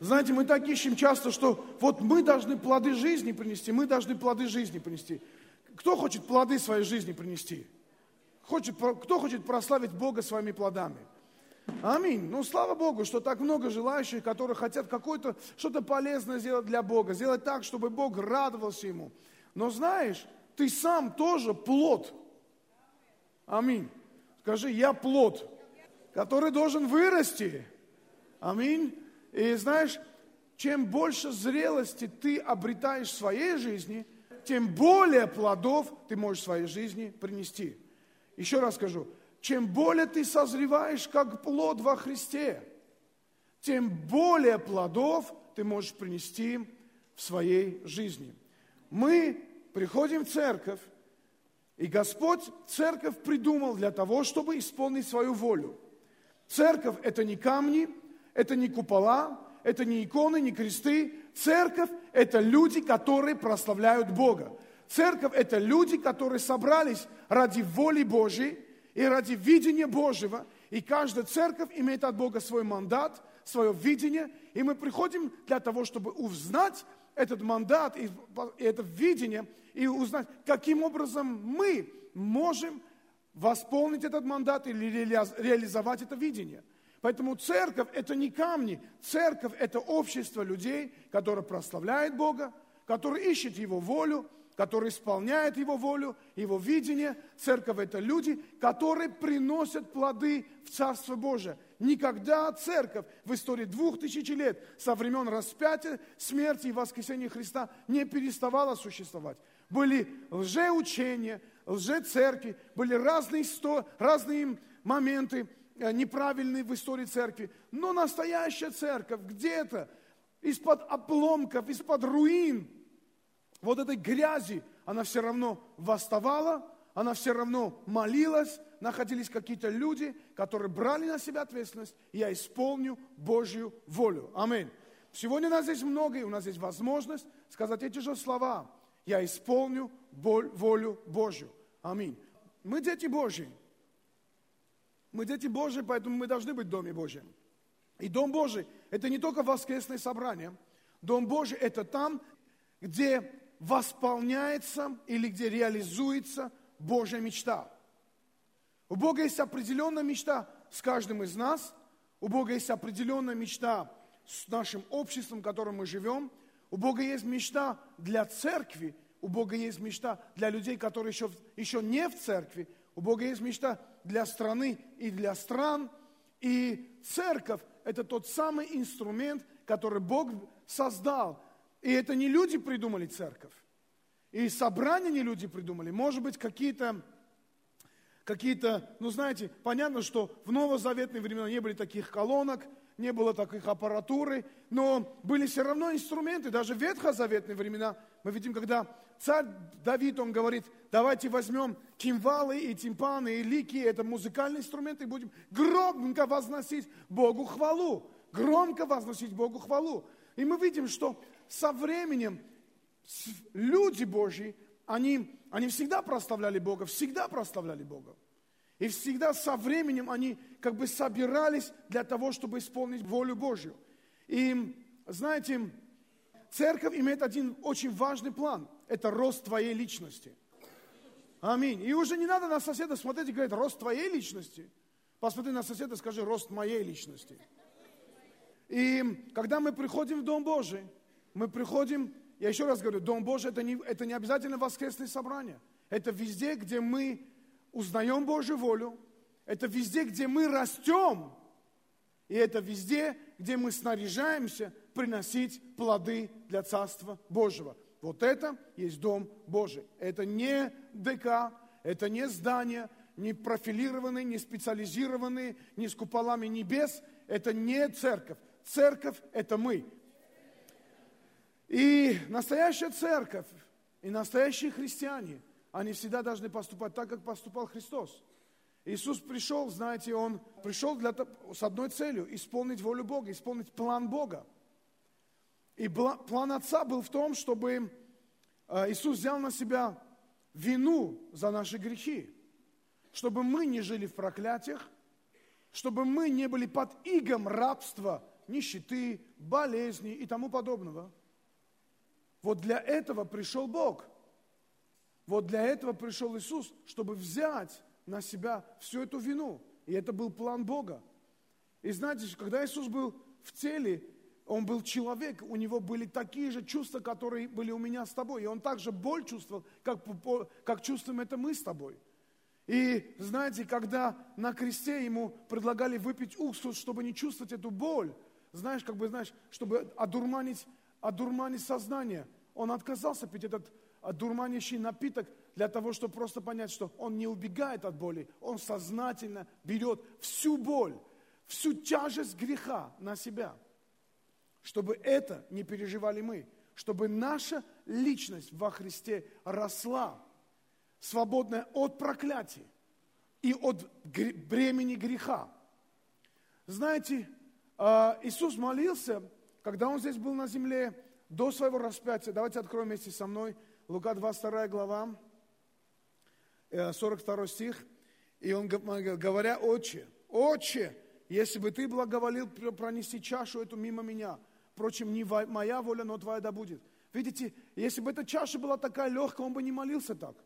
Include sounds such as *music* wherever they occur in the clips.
Знаете, мы так ищем часто, что вот мы должны плоды жизни принести, мы должны плоды жизни принести. Кто хочет плоды своей жизни принести? Хочет, кто хочет прославить Бога своими плодами? Аминь. Ну, слава Богу, что так много желающих, которые хотят какое-то, что-то полезное сделать для Бога, сделать так, чтобы Бог радовался Ему. Но знаешь, ты сам тоже плод. Аминь. Скажи, я плод, который должен вырасти. Аминь. И знаешь, чем больше зрелости ты обретаешь в своей жизни, тем более плодов ты можешь в своей жизни принести. Еще раз скажу, чем более ты созреваешь как плод во Христе, тем более плодов ты можешь принести в своей жизни. Мы приходим в церковь, и Господь церковь придумал для того, чтобы исполнить свою волю. Церковь – это не камни, это не купола, это не иконы, не кресты. Церковь – это люди, которые прославляют Бога. Церковь – это люди, которые собрались ради воли Божьей и ради видения Божьего. И каждая церковь имеет от Бога свой мандат, свое видение. И мы приходим для того, чтобы узнать этот мандат и это видение, и узнать, каким образом мы можем восполнить этот мандат или реализовать это видение. Поэтому церковь – это не камни, церковь – это общество людей, которое прославляет Бога, которое ищет Его волю, который исполняет Его волю, Его видение. Церковь – это люди, которые приносят плоды в Царство Божие. Никогда церковь в истории двух тысяч лет со времен распятия, смерти и воскресения Христа не переставала существовать. Были лжеучения, лжецеркви, были разные, сто, разные моменты э, неправильные в истории церкви. Но настоящая церковь где-то из-под обломков, из-под руин – вот этой грязи, она все равно восставала, она все равно молилась, находились какие-то люди, которые брали на себя ответственность, я исполню Божью волю. Аминь. Сегодня у нас здесь много, и у нас есть возможность сказать эти же слова. Я исполню волю Божью. Аминь. Мы дети Божьи. Мы дети Божьи, поэтому мы должны быть в Доме Божьем. И Дом Божий – это не только воскресное собрание. Дом Божий – это там, где восполняется или где реализуется Божья мечта. У Бога есть определенная мечта с каждым из нас. У Бога есть определенная мечта с нашим обществом, в котором мы живем. У Бога есть мечта для церкви. У Бога есть мечта для людей, которые еще, еще не в церкви. У Бога есть мечта для страны и для стран. И церковь – это тот самый инструмент, который Бог создал и это не люди придумали церковь. И собрания не люди придумали. Может быть, какие-то, какие-то, ну знаете, понятно, что в новозаветные времена не было таких колонок, не было таких аппаратуры, но были все равно инструменты. Даже в ветхозаветные времена мы видим, когда царь Давид, он говорит, давайте возьмем кимвалы и тимпаны, и лики, это музыкальные инструменты, и будем громко возносить Богу хвалу. Громко возносить Богу хвалу. И мы видим, что со временем люди Божьи, они, они всегда прославляли Бога, всегда прославляли Бога. И всегда со временем они как бы собирались для того, чтобы исполнить волю Божью. И знаете, церковь имеет один очень важный план. Это рост твоей личности. Аминь. И уже не надо на соседа смотреть и говорить, рост твоей личности. Посмотри на соседа скажи, рост моей личности. И когда мы приходим в Дом Божий, мы приходим, я еще раз говорю, Дом Божий это не, это не обязательно воскресное собрание. Это везде, где мы узнаем Божью волю. Это везде, где мы растем. И это везде, где мы снаряжаемся приносить плоды для Царства Божьего. Вот это есть Дом Божий. Это не ДК, это не здание, не профилированные, не специализированные, не с куполами небес. Это не церковь. Церковь – это мы. И настоящая церковь, и настоящие христиане, они всегда должны поступать так, как поступал Христос. Иисус пришел, знаете, Он пришел для, с одной целью – исполнить волю Бога, исполнить план Бога. И план Отца был в том, чтобы э, Иисус взял на себя вину за наши грехи, чтобы мы не жили в проклятиях, чтобы мы не были под игом рабства нищеты, болезни и тому подобного. Вот для этого пришел Бог. Вот для этого пришел Иисус, чтобы взять на себя всю эту вину. И это был план Бога. И знаете, когда Иисус был в теле, он был человек, у него были такие же чувства, которые были у меня с тобой. И он также боль чувствовал, как, как чувствуем это мы с тобой. И знаете, когда на кресте ему предлагали выпить уксус, чтобы не чувствовать эту боль, знаешь, как бы, знаешь, чтобы одурманить, одурманить сознание, он отказался пить этот одурманящий напиток для того, чтобы просто понять, что он не убегает от боли, он сознательно берет всю боль, всю тяжесть греха на себя, чтобы это не переживали мы, чтобы наша личность во Христе росла, свободная от проклятия и от бремени греха. Знаете, а, Иисус молился, когда Он здесь был на земле, до своего распятия. Давайте откроем вместе со мной Лука 22 глава, 42 э, стих. И он говоря, «Отче, Отче, если бы ты благоволил пронести чашу эту мимо меня, впрочем, не моя воля, но твоя да будет». Видите, если бы эта чаша была такая легкая, он бы не молился так.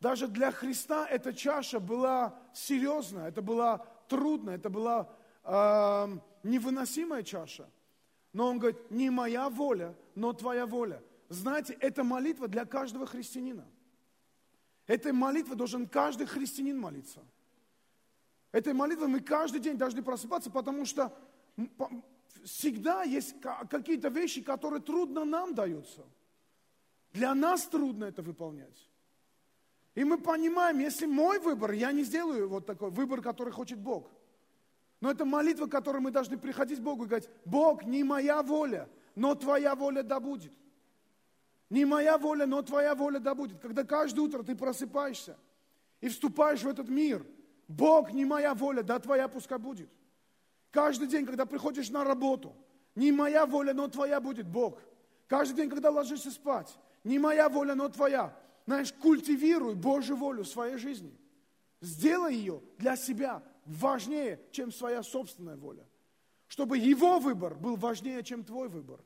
Даже для Христа эта чаша была серьезная, это была трудная, это была э, невыносимая чаша. Но он говорит, не моя воля, но твоя воля. Знаете, это молитва для каждого христианина. Этой молитвой должен каждый христианин молиться. Этой молитвой мы каждый день должны просыпаться, потому что всегда есть какие-то вещи, которые трудно нам даются. Для нас трудно это выполнять. И мы понимаем, если мой выбор, я не сделаю вот такой выбор, который хочет Бог. Но это молитва, которой мы должны приходить к Богу и говорить, Бог, не моя воля, но Твоя воля да будет. Не моя воля, но Твоя воля да будет. Когда каждое утро ты просыпаешься и вступаешь в этот мир, Бог, не моя воля, да Твоя пускай будет. Каждый день, когда приходишь на работу, не моя воля, но Твоя будет, Бог. Каждый день, когда ложишься спать, не моя воля, но Твоя знаешь, культивируй Божью волю в своей жизни. Сделай ее для себя важнее, чем своя собственная воля. Чтобы его выбор был важнее, чем твой выбор.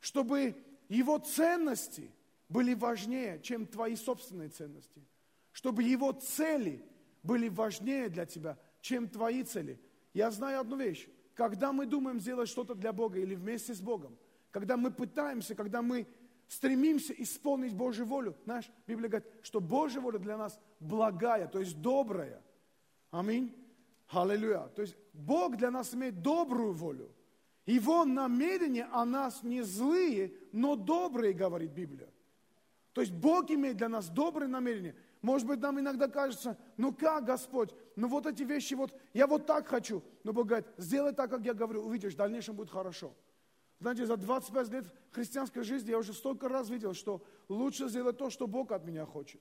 Чтобы его ценности были важнее, чем твои собственные ценности. Чтобы его цели были важнее для тебя, чем твои цели. Я знаю одну вещь. Когда мы думаем сделать что-то для Бога или вместе с Богом, когда мы пытаемся, когда мы стремимся исполнить Божью волю. Знаешь, Библия говорит, что Божья воля для нас благая, то есть добрая. Аминь. Аллилуйя. То есть Бог для нас имеет добрую волю. Его намерения о нас не злые, но добрые, говорит Библия. То есть Бог имеет для нас добрые намерения. Может быть, нам иногда кажется, ну как, Господь, ну вот эти вещи, вот я вот так хочу. Но Бог говорит, сделай так, как я говорю, увидишь, в дальнейшем будет хорошо. Знаете, за 25 лет христианской жизни я уже столько раз видел, что лучше сделать то, что Бог от меня хочет.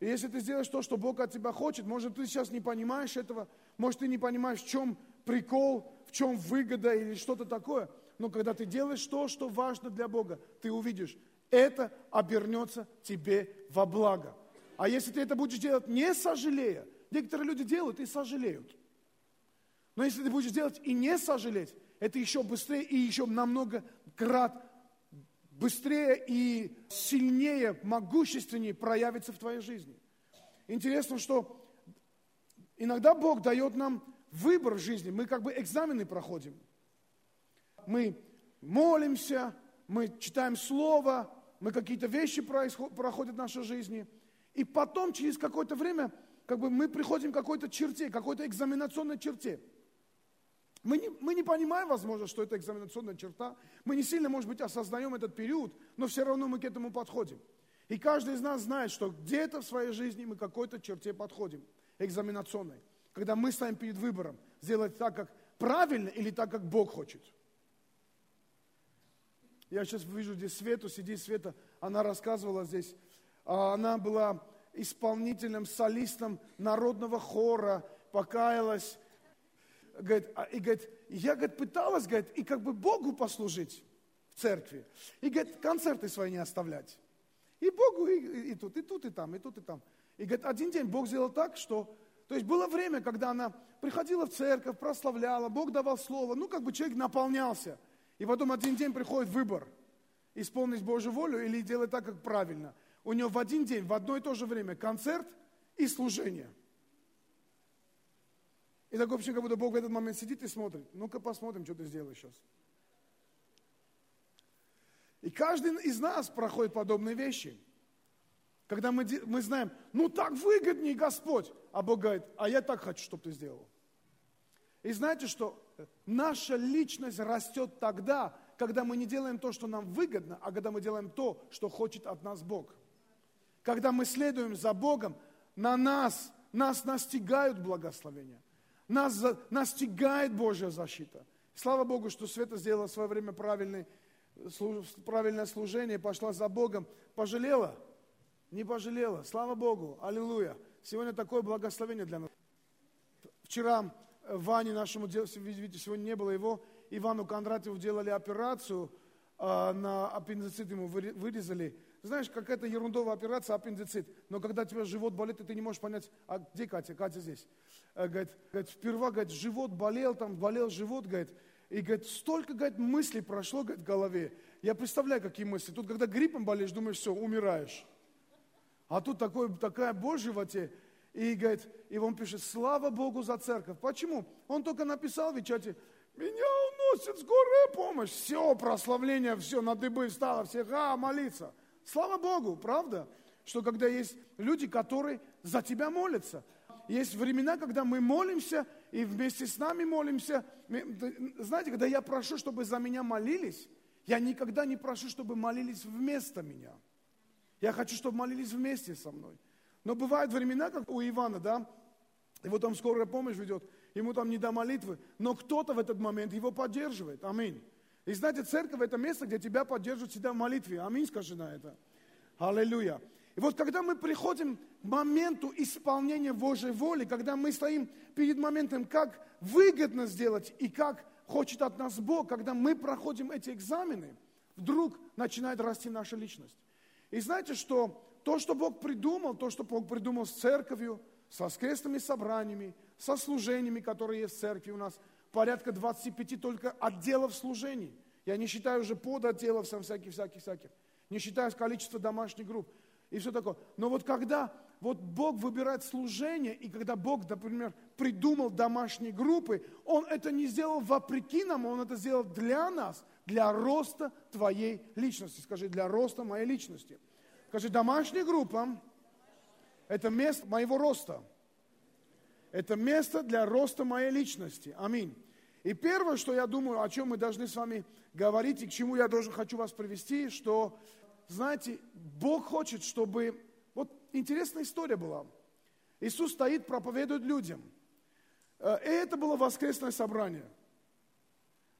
И если ты сделаешь то, что Бог от тебя хочет, может, ты сейчас не понимаешь этого, может, ты не понимаешь, в чем прикол, в чем выгода или что-то такое, но когда ты делаешь то, что важно для Бога, ты увидишь, это обернется тебе во благо. А если ты это будешь делать не сожалея, некоторые люди делают и сожалеют. Но если ты будешь делать и не сожалеть, это еще быстрее и еще намного крат быстрее и сильнее, могущественнее проявится в твоей жизни. Интересно, что иногда Бог дает нам выбор в жизни. Мы как бы экзамены проходим. Мы молимся, мы читаем Слово, мы какие-то вещи проходят в нашей жизни. И потом, через какое-то время, как бы мы приходим к какой-то черте, какой-то экзаменационной черте – мы не, мы не понимаем, возможно, что это экзаменационная черта. Мы не сильно, может быть, осознаем этот период, но все равно мы к этому подходим. И каждый из нас знает, что где-то в своей жизни мы к какой-то черте подходим, экзаменационной. Когда мы стоим перед выбором, сделать так, как правильно или так, как Бог хочет. Я сейчас вижу здесь Свету, сидит Света, она рассказывала здесь, а, она была исполнителем, солистом народного хора, покаялась, говорит, а, и говорит, я, говорит, пыталась, говорит, и как бы Богу послужить в церкви, и, говорит, концерты свои не оставлять. И Богу и, и, тут, и тут, и там, и тут, и там. И, говорит, один день Бог сделал так, что То есть было время, когда она приходила в церковь, прославляла, Бог давал слово, ну как бы человек наполнялся. И потом один день приходит выбор, исполнить Божью волю или делать так, как правильно. У него в один день, в одно и то же время концерт и служение. И такое вообще, как будто Бог в этот момент сидит и смотрит. Ну-ка посмотрим, что ты сделаешь сейчас. И каждый из нас проходит подобные вещи. Когда мы, мы знаем, ну так выгоднее, Господь. А Бог говорит, а я так хочу, чтобы ты сделал. И знаете, что наша личность растет тогда, когда мы не делаем то, что нам выгодно, а когда мы делаем то, что хочет от нас Бог. Когда мы следуем за Богом, на нас, нас настигают благословения. Нас настигает Божья защита. Слава Богу, что Света сделала в свое время правильный, правильное служение, пошла за Богом. Пожалела? Не пожалела. Слава Богу. Аллилуйя. Сегодня такое благословение для нас. Вчера Ване нашему, видите, сегодня не было его, Ивану Кондратьеву делали операцию, а, на аппендицит ему вырезали. Знаешь, какая-то ерундовая операция, аппендицит. Но когда у тебя живот болит, и ты не можешь понять, а где Катя? Катя здесь. Э, говорит, говорит, впервые, говорит, живот болел, там болел живот, говорит. И, говорит, столько, говорит, мыслей прошло, говорит, в голове. Я представляю, какие мысли. Тут, когда гриппом болеешь, думаешь, все, умираешь. А тут такой, такая боль животе. И, говорит, и он пишет, слава Богу за церковь. Почему? Он только написал в чате, меня уносит скорая помощь. Все, прославление, все, на дыбы стало, все, а, молиться. Слава Богу, правда? Что когда есть люди, которые за тебя молятся. Есть времена, когда мы молимся, и вместе с нами молимся. Знаете, когда я прошу, чтобы за меня молились, я никогда не прошу, чтобы молились вместо меня. Я хочу, чтобы молились вместе со мной. Но бывают времена, как у Ивана, да, его там скорая помощь ведет, ему там не до молитвы, но кто-то в этот момент его поддерживает. Аминь. И знаете, церковь – это место, где тебя поддерживают всегда в молитве. Аминь, скажи на это. Аллилуйя. И вот когда мы приходим к моменту исполнения Божьей воли, когда мы стоим перед моментом, как выгодно сделать и как хочет от нас Бог, когда мы проходим эти экзамены, вдруг начинает расти наша личность. И знаете, что то, что Бог придумал, то, что Бог придумал с церковью, с воскресными собраниями, со служениями, которые есть в церкви у нас – порядка 25 только отделов служений. Я не считаю уже подотделов там всяких, всяких, всяких. Не считаю количество домашних групп и все такое. Но вот когда вот Бог выбирает служение, и когда Бог, например, придумал домашние группы, Он это не сделал вопреки нам, Он это сделал для нас, для роста твоей личности. Скажи, для роста моей личности. Скажи, домашняя группа – это место моего роста. Это место для роста моей личности. Аминь. И первое, что я думаю, о чем мы должны с вами говорить, и к чему я должен хочу вас привести, что, знаете, Бог хочет, чтобы... Вот интересная история была. Иисус стоит, проповедует людям. Э, и это было воскресное собрание.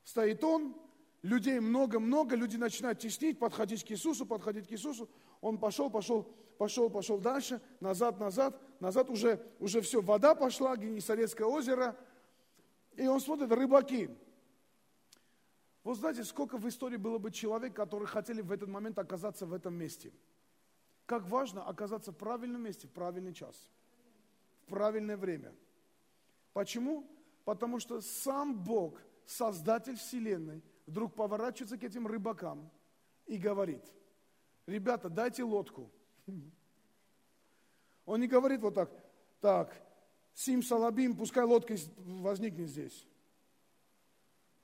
Стоит Он, людей много-много, люди начинают теснить, подходить к Иисусу, подходить к Иисусу. Он пошел, пошел, пошел, пошел дальше, назад, назад, назад уже, уже все, вода пошла, Генесарецкое озеро, и он смотрит, рыбаки. Вот знаете, сколько в истории было бы человек, которые хотели в этот момент оказаться в этом месте. Как важно оказаться в правильном месте, в правильный час, в правильное время. Почему? Потому что сам Бог, Создатель Вселенной, вдруг поворачивается к этим рыбакам и говорит, ребята, дайте лодку, он не говорит вот так, так, Сим Салабим, пускай лодка возникнет здесь.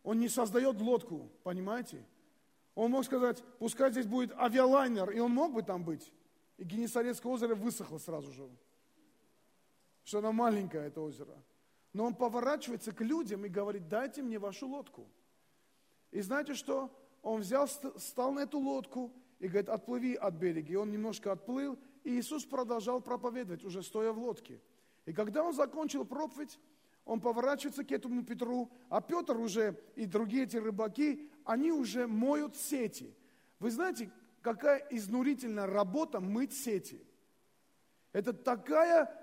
Он не создает лодку, понимаете? Он мог сказать, пускай здесь будет авиалайнер, и он мог бы там быть. И Генесарецкое озеро высохло сразу же. Что оно маленькое, это озеро. Но он поворачивается к людям и говорит, дайте мне вашу лодку. И знаете что? Он взял, стал на эту лодку и говорит, отплыви от берега. И он немножко отплыл, и Иисус продолжал проповедовать, уже стоя в лодке. И когда он закончил проповедь, он поворачивается к этому Петру, а Петр уже и другие эти рыбаки, они уже моют сети. Вы знаете, какая изнурительная работа мыть сети. Это такая,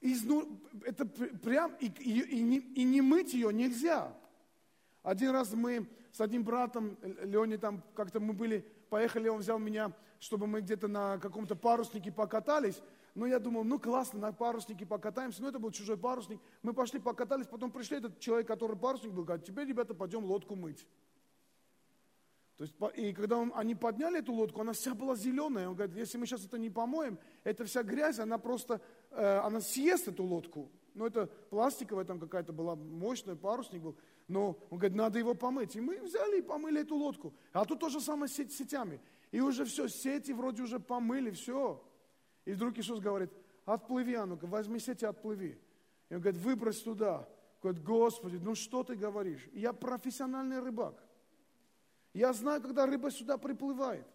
изну... это прям, и, и, и, не, и не мыть ее нельзя. Один раз мы с одним братом, Леней там как-то мы были поехали, он взял меня, чтобы мы где-то на каком-то паруснике покатались. ну, я думал, ну, классно, на паруснике покатаемся. Ну, это был чужой парусник. Мы пошли покатались, потом пришли, этот человек, который парусник был, говорит, теперь, ребята, пойдем лодку мыть. То есть, и когда он, они подняли эту лодку, она вся была зеленая. Он говорит, если мы сейчас это не помоем, эта вся грязь, она просто, э, она съест эту лодку. Ну, это пластиковая там какая-то была, мощная, парусник был. Но он говорит, надо его помыть. И мы взяли и помыли эту лодку. А тут то же самое с сетями. И уже все, сети вроде уже помыли, все. И вдруг Иисус говорит, отплыви, а ну-ка, возьми сети, отплыви. И он говорит, выбрось туда. Говорит, Господи, ну что ты говоришь? Я профессиональный рыбак. Я знаю, когда рыба сюда приплывает.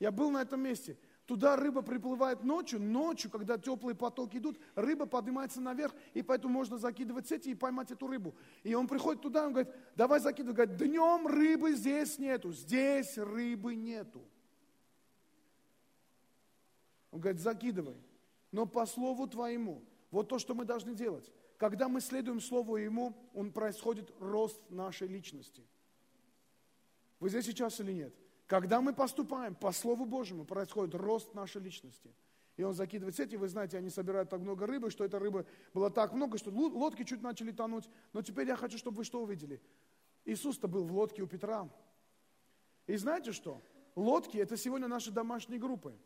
Я был на этом месте. Туда рыба приплывает ночью, ночью, когда теплые потоки идут, рыба поднимается наверх, и поэтому можно закидывать сети и поймать эту рыбу. И он приходит туда, он говорит, давай закидывай. Говорит, днем рыбы здесь нету, здесь рыбы нету. Он говорит, закидывай. Но по слову твоему, вот то, что мы должны делать. Когда мы следуем Слову Ему, он происходит рост нашей личности. Вы здесь сейчас или нет? Когда мы поступаем по Слову Божьему, происходит рост нашей личности. И он закидывает сети, вы знаете, они собирают так много рыбы, что эта рыба была так много, что лодки чуть начали тонуть. Но теперь я хочу, чтобы вы что увидели? Иисус-то был в лодке у Петра. И знаете что? Лодки – это сегодня наши домашние группы.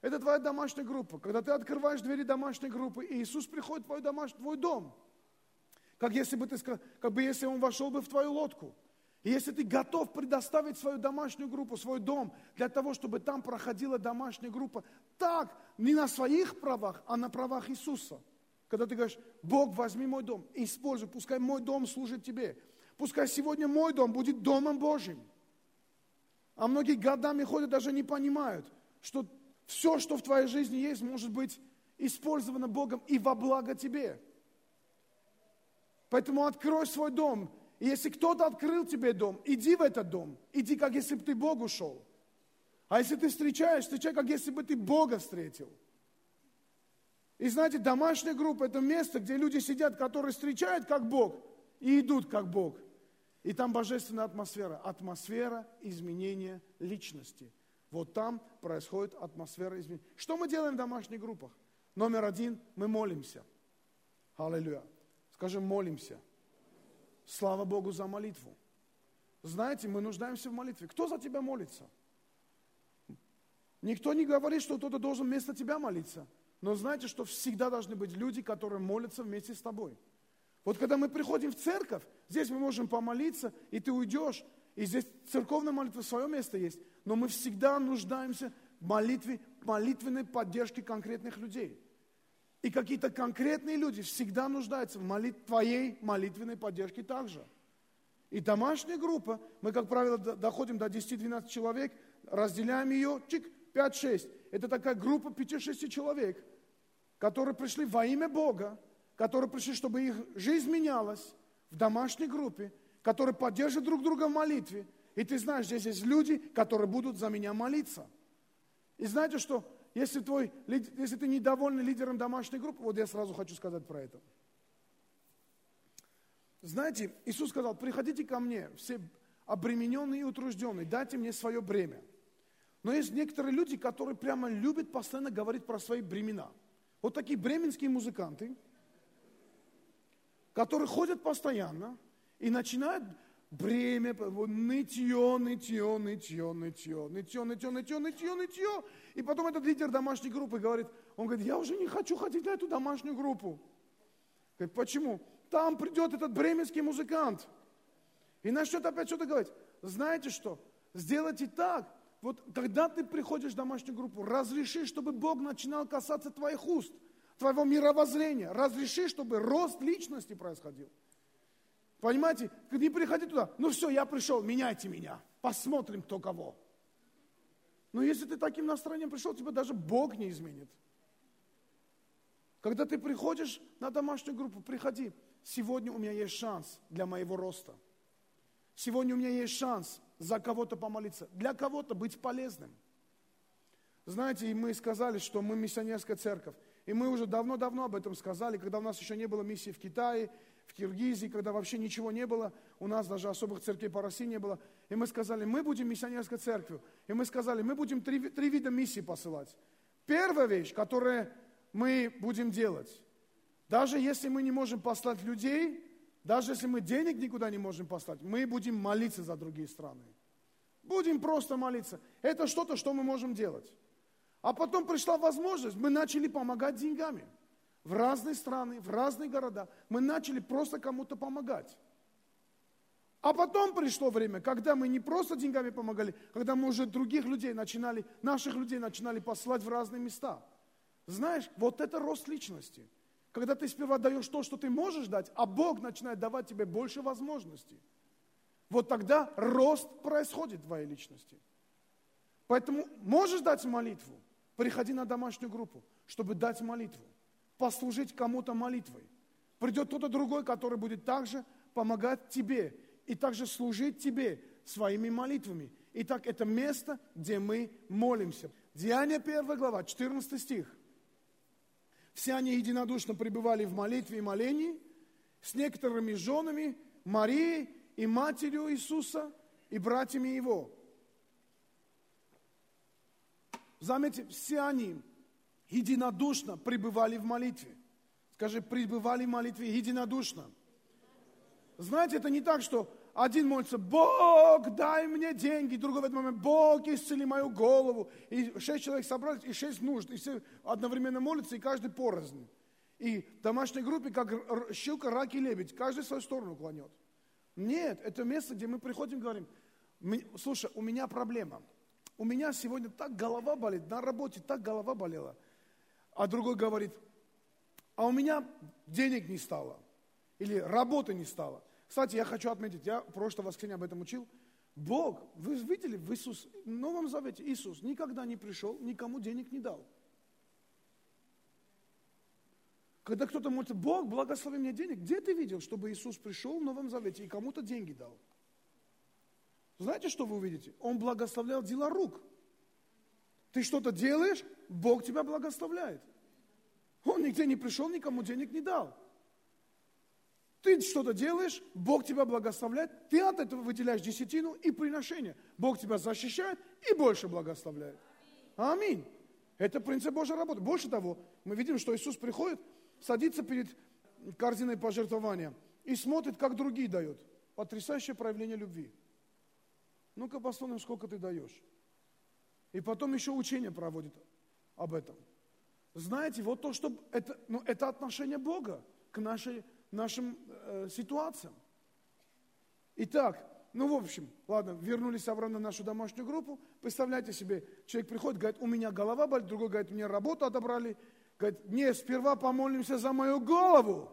Это твоя домашняя группа. Когда ты открываешь двери домашней группы, и Иисус приходит в твой, домаш... твой дом. Как если бы ты как бы если он вошел бы в твою лодку. И если ты готов предоставить свою домашнюю группу, свой дом, для того, чтобы там проходила домашняя группа, так, не на своих правах, а на правах Иисуса. Когда ты говоришь, Бог, возьми мой дом, используй, пускай мой дом служит тебе. Пускай сегодня мой дом будет домом Божьим. А многие годами ходят, даже не понимают, что все, что в твоей жизни есть, может быть использовано Богом и во благо тебе. Поэтому открой свой дом, и если кто-то открыл тебе дом, иди в этот дом. Иди, как если бы ты Богу шел. А если ты встречаешь, встречай, как если бы ты Бога встретил. И знаете, домашняя группа – это место, где люди сидят, которые встречают как Бог и идут как Бог. И там божественная атмосфера. Атмосфера изменения личности. Вот там происходит атмосфера изменения. Что мы делаем в домашних группах? Номер один – мы молимся. Аллилуйя. Скажем, молимся. Слава Богу за молитву. Знаете, мы нуждаемся в молитве. Кто за тебя молится? Никто не говорит, что кто-то должен вместо тебя молиться. Но знаете, что всегда должны быть люди, которые молятся вместе с тобой. Вот когда мы приходим в церковь, здесь мы можем помолиться, и ты уйдешь, и здесь церковная молитва свое место есть, но мы всегда нуждаемся в молитве, молитвенной поддержке конкретных людей. И какие-то конкретные люди всегда нуждаются в молит... твоей молитвенной поддержке также. И домашняя группа, мы, как правило, доходим до 10-12 человек, разделяем ее, чик, 5-6. Это такая группа 5-6 человек, которые пришли во имя Бога, которые пришли, чтобы их жизнь менялась в домашней группе, которые поддерживают друг друга в молитве. И ты знаешь, здесь есть люди, которые будут за меня молиться. И знаете что? Если, твой, если ты недовольный лидером домашней группы, вот я сразу хочу сказать про это. Знаете, Иисус сказал, приходите ко мне, все обремененные и утружденные, дайте мне свое бремя. Но есть некоторые люди, которые прямо любят постоянно говорить про свои бремена. Вот такие бременские музыканты, которые ходят постоянно и начинают бремя, нытье, нытье, нытье, нытье, нытье, нытье, нытье, нытье, нытье. И потом этот лидер домашней группы говорит, он говорит, я уже не хочу ходить на эту домашнюю группу. Говорит, почему? Там придет этот бременский музыкант и начнет опять что-то говорить. Знаете что? Сделайте так, вот когда ты приходишь в домашнюю группу, разреши, чтобы Бог начинал касаться твоих уст, твоего мировоззрения. Разреши, чтобы рост личности происходил. Понимаете, не приходи туда, ну все, я пришел, меняйте меня, посмотрим, кто кого. Но если ты таким настроением пришел, тебя даже Бог не изменит. Когда ты приходишь на домашнюю группу, приходи. Сегодня у меня есть шанс для моего роста. Сегодня у меня есть шанс за кого-то помолиться, для кого-то быть полезным. Знаете, и мы сказали, что мы миссионерская церковь. И мы уже давно-давно об этом сказали, когда у нас еще не было миссии в Китае, в Киргизии, когда вообще ничего не было, у нас даже особых церквей по России не было. И мы сказали, мы будем миссионерской церковью. И мы сказали, мы будем три, три вида миссий посылать. Первая вещь, которую мы будем делать, даже если мы не можем послать людей, даже если мы денег никуда не можем послать, мы будем молиться за другие страны. Будем просто молиться. Это что-то, что мы можем делать. А потом пришла возможность, мы начали помогать деньгами. В разные страны, в разные города. Мы начали просто кому-то помогать. А потом пришло время, когда мы не просто деньгами помогали, когда мы уже других людей начинали, наших людей начинали послать в разные места. Знаешь, вот это рост личности. Когда ты сперва даешь то, что ты можешь дать, а Бог начинает давать тебе больше возможностей. Вот тогда рост происходит в твоей личности. Поэтому можешь дать молитву, приходи на домашнюю группу, чтобы дать молитву, послужить кому-то молитвой. Придет кто-то другой, который будет также помогать тебе и также служить тебе своими молитвами. Итак, это место, где мы молимся. Деяние 1 глава, 14 стих. Все они единодушно пребывали в молитве и молении с некоторыми женами Марией и матерью Иисуса и братьями Его. Заметьте, все они единодушно пребывали в молитве. Скажи, пребывали в молитве единодушно. Знаете, это не так, что один молится, Бог, дай мне деньги, другой в этот момент, Бог, исцели мою голову. И шесть человек собрались, и шесть нужд, и все одновременно молятся, и каждый порознь. И в домашней группе, как щука, рак и лебедь, каждый свою сторону клонет. Нет, это место, где мы приходим и говорим, слушай, у меня проблема. У меня сегодня так голова болит, на работе так голова болела. А другой говорит, а у меня денег не стало. Или работы не стало. Кстати, я хочу отметить, я в прошлое воскресенье об этом учил. Бог, вы видели, в Иисус, в Новом Завете Иисус никогда не пришел, никому денег не дал. Когда кто-то молится, Бог, благослови мне денег, где ты видел, чтобы Иисус пришел в Новом Завете и кому-то деньги дал? Знаете, что вы увидите? Он благословлял дела рук. Ты что-то делаешь, Бог тебя благословляет. Он нигде не пришел, никому денег не дал. Ты что-то делаешь, Бог тебя благословляет, ты от этого выделяешь десятину и приношение. Бог тебя защищает и больше благословляет. Аминь. Это принцип Божьей работы. Больше того, мы видим, что Иисус приходит, садится перед корзиной пожертвования и смотрит, как другие дают. Потрясающее проявление любви. Ну-ка посмотрим, сколько ты даешь. И потом еще учение проводит об этом. Знаете, вот то, что это, ну, это отношение Бога к нашей нашим э, ситуациям. Итак, ну, в общем, ладно, вернулись обратно на нашу домашнюю группу. Представляете себе, человек приходит, говорит, у меня голова болит, другой говорит, мне работу отобрали. Говорит, не, сперва помолимся за мою голову,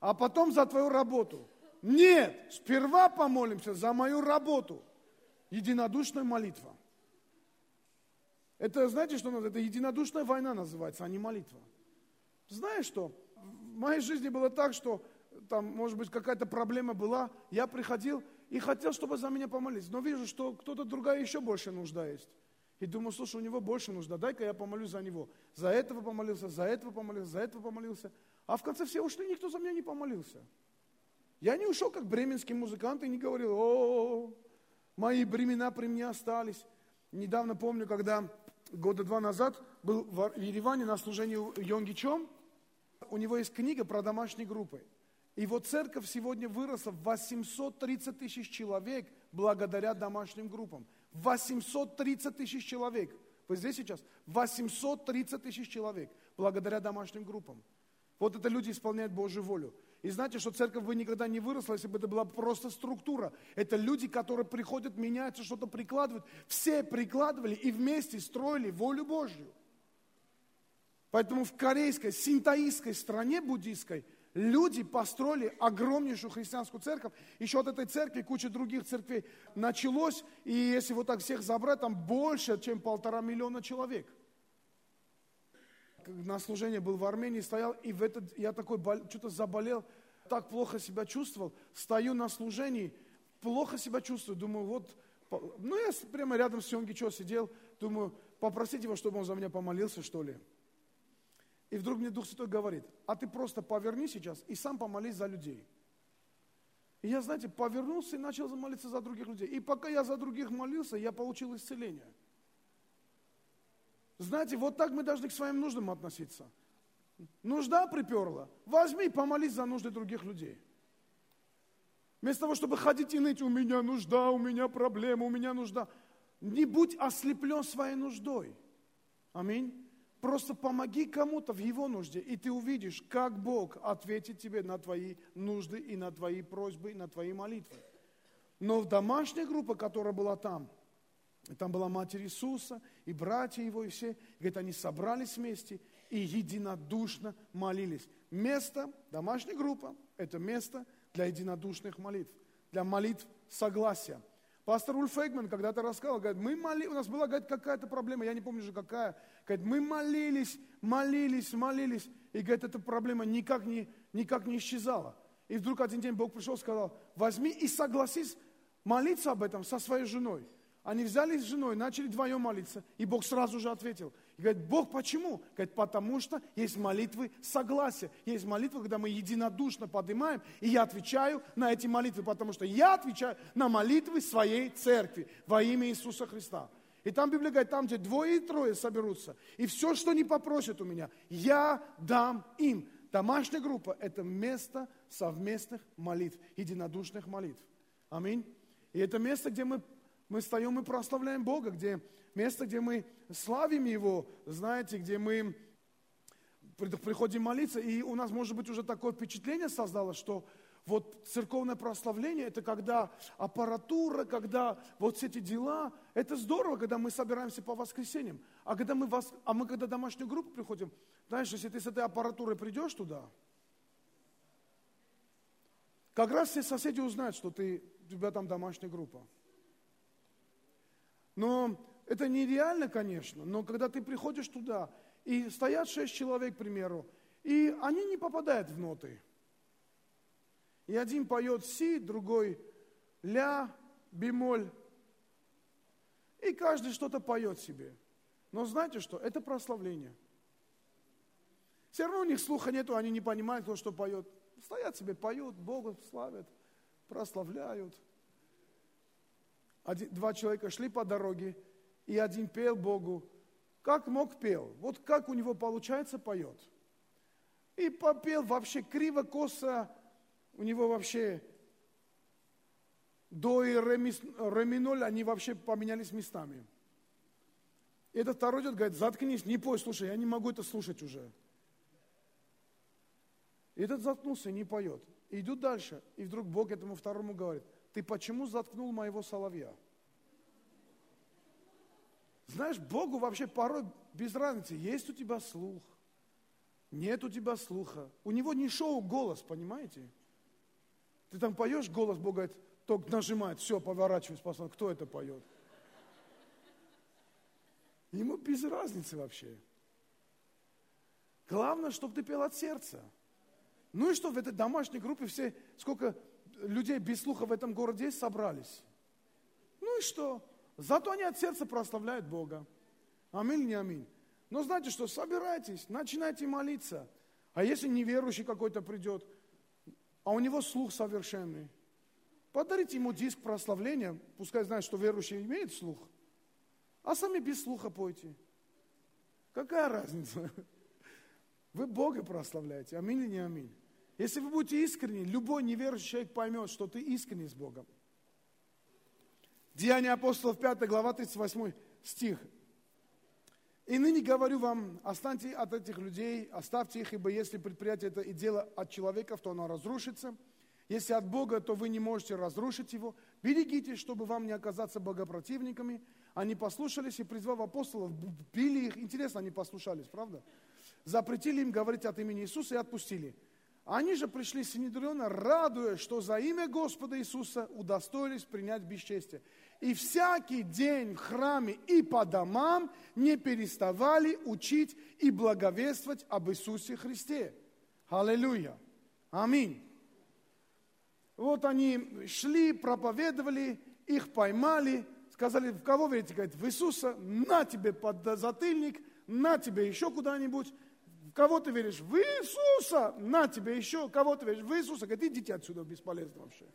а потом за твою работу. Нет, сперва помолимся за мою работу. Единодушная молитва. Это, знаете, что это единодушная война называется, а не молитва. Знаешь что? в моей жизни было так, что там, может быть, какая-то проблема была, я приходил и хотел, чтобы за меня помолились, но вижу, что кто-то другая еще больше нужда есть. И думаю, слушай, у него больше нужда, дай-ка я помолюсь за него. За этого помолился, за этого помолился, за этого помолился. А в конце все ушли, никто за меня не помолился. Я не ушел как бременский музыкант и не говорил, о, мои бремена при мне остались. Недавно помню, когда года два назад был в Ереване на служении Йонгичом, у него есть книга про домашние группы. Его церковь сегодня выросла в 830 тысяч человек благодаря домашним группам. 830 тысяч человек. Вы здесь сейчас? 830 тысяч человек благодаря домашним группам. Вот это люди исполняют Божью волю. И знаете, что церковь бы никогда не выросла, если бы это была просто структура. Это люди, которые приходят, меняются, что-то прикладывают. Все прикладывали и вместе строили волю Божью. Поэтому в корейской, синтаистской стране буддийской люди построили огромнейшую христианскую церковь. Еще от этой церкви куча других церквей началось. И если вот так всех забрать, там больше, чем полтора миллиона человек. На служение был в Армении, стоял, и в этот, я такой, что-то заболел, так плохо себя чувствовал. Стою на служении, плохо себя чувствую. Думаю, вот, ну я прямо рядом с Йонги Чо сидел, думаю, попросить его, чтобы он за меня помолился, что ли. И вдруг мне Дух Святой говорит, а ты просто поверни сейчас и сам помолись за людей. И я, знаете, повернулся и начал молиться за других людей. И пока я за других молился, я получил исцеление. Знаете, вот так мы должны к своим нуждам относиться. Нужда приперла. Возьми, помолись за нужды других людей. Вместо того, чтобы ходить и ныть, у меня нужда, у меня проблема, у меня нужда. Не будь ослеплен своей нуждой. Аминь. Просто помоги кому-то в его нужде, и ты увидишь, как Бог ответит тебе на твои нужды и на твои просьбы, и на твои молитвы. Но в домашняя группа, которая была там, там была Матерь Иисуса, и братья его, и все, и, говорит, они собрались вместе и единодушно молились. Место, домашняя группа, это место для единодушных молитв, для молитв согласия. Пастор Ульф Эйгман когда-то рассказал, говорит, мы молились, у нас была говорит, какая-то проблема, я не помню же какая. Говорит, мы молились, молились, молились, и говорит, эта проблема никак не, никак не исчезала. И вдруг один день Бог пришел и сказал, возьми и согласись молиться об этом со своей женой. Они взяли с женой, начали вдвоем молиться, и Бог сразу же ответил. И говорит, Бог почему? Говорит, потому что есть молитвы согласия. Есть молитвы, когда мы единодушно поднимаем, и я отвечаю на эти молитвы, потому что я отвечаю на молитвы своей церкви во имя Иисуса Христа. И там Библия говорит, там, где двое и трое соберутся, и все, что они попросят у меня, я дам им. Домашняя группа – это место совместных молитв, единодушных молитв. Аминь. И это место, где мы, мы встаем и прославляем Бога, где место, где мы славим Его, знаете, где мы приходим молиться, и у нас, может быть, уже такое впечатление создалось, что вот церковное прославление, это когда аппаратура, когда вот все эти дела, это здорово, когда мы собираемся по воскресеньям. А когда мы, вас, а мы когда домашнюю группу приходим, знаешь, если ты с этой аппаратурой придешь туда, как раз все соседи узнают, что ты, у тебя там домашняя группа. Но это нереально, конечно, но когда ты приходишь туда, и стоят шесть человек, к примеру, и они не попадают в ноты. И один поет си, другой ля, бемоль. И каждый что-то поет себе. Но знаете что? Это прославление. Все равно у них слуха нету, они не понимают, кто что поет. Стоят себе, поют, Бога славят, прославляют. Один, два человека шли по дороге, и один пел Богу. Как мог пел? Вот как у него получается, поет. И попел вообще криво, косо, у него вообще до и ре, они вообще поменялись местами. И этот второй идет, говорит, заткнись, не пой, слушай, я не могу это слушать уже. И этот заткнулся и не поет. И идут дальше. И вдруг Бог этому второму говорит, ты почему заткнул моего соловья? Знаешь, Богу вообще порой без разницы, есть у тебя слух, нет у тебя слуха. У него не шоу голос, понимаете? Ты там поешь, голос Бог говорит, только нажимает, все, поворачиваюсь, посмотрим, кто это поет. Ему без разницы вообще. Главное, чтобы ты пел от сердца. Ну и что в этой домашней группе все, сколько людей без слуха в этом городе есть, собрались. Ну и что? Зато они от сердца прославляют Бога. Аминь, не аминь. Но знаете что, собирайтесь, начинайте молиться. А если неверующий какой-то придет, а у него слух совершенный, подарите ему диск прославления, пускай знает, что верующий имеет слух, а сами без слуха пойте. Какая разница? Вы Бога прославляете, аминь или не аминь. Если вы будете искренни, любой неверующий человек поймет, что ты искренний с Богом. Деяния апостолов 5 глава 38 стих. И ныне говорю вам, останьте от этих людей, оставьте их, ибо если предприятие это и дело от человеков, то оно разрушится. Если от Бога, то вы не можете разрушить его. Берегитесь, чтобы вам не оказаться богопротивниками. Они послушались и, призвав апостолов, били их. Интересно, они послушались, правда? Запретили им говорить от имени Иисуса и отпустили. Они же пришли с Синедриона, радуясь, что за имя Господа Иисуса удостоились принять бесчестие. И всякий день в храме и по домам не переставали учить и благовествовать об Иисусе Христе. Аллилуйя. Аминь. Вот они шли, проповедовали, их поймали, сказали, в кого верите? Говорит, в Иисуса, на тебе под затыльник, на тебе еще куда-нибудь. Кого ты веришь? В Иисуса! На тебе еще. Кого ты веришь? В Иисуса. Говорит, идите отсюда, бесполезно вообще.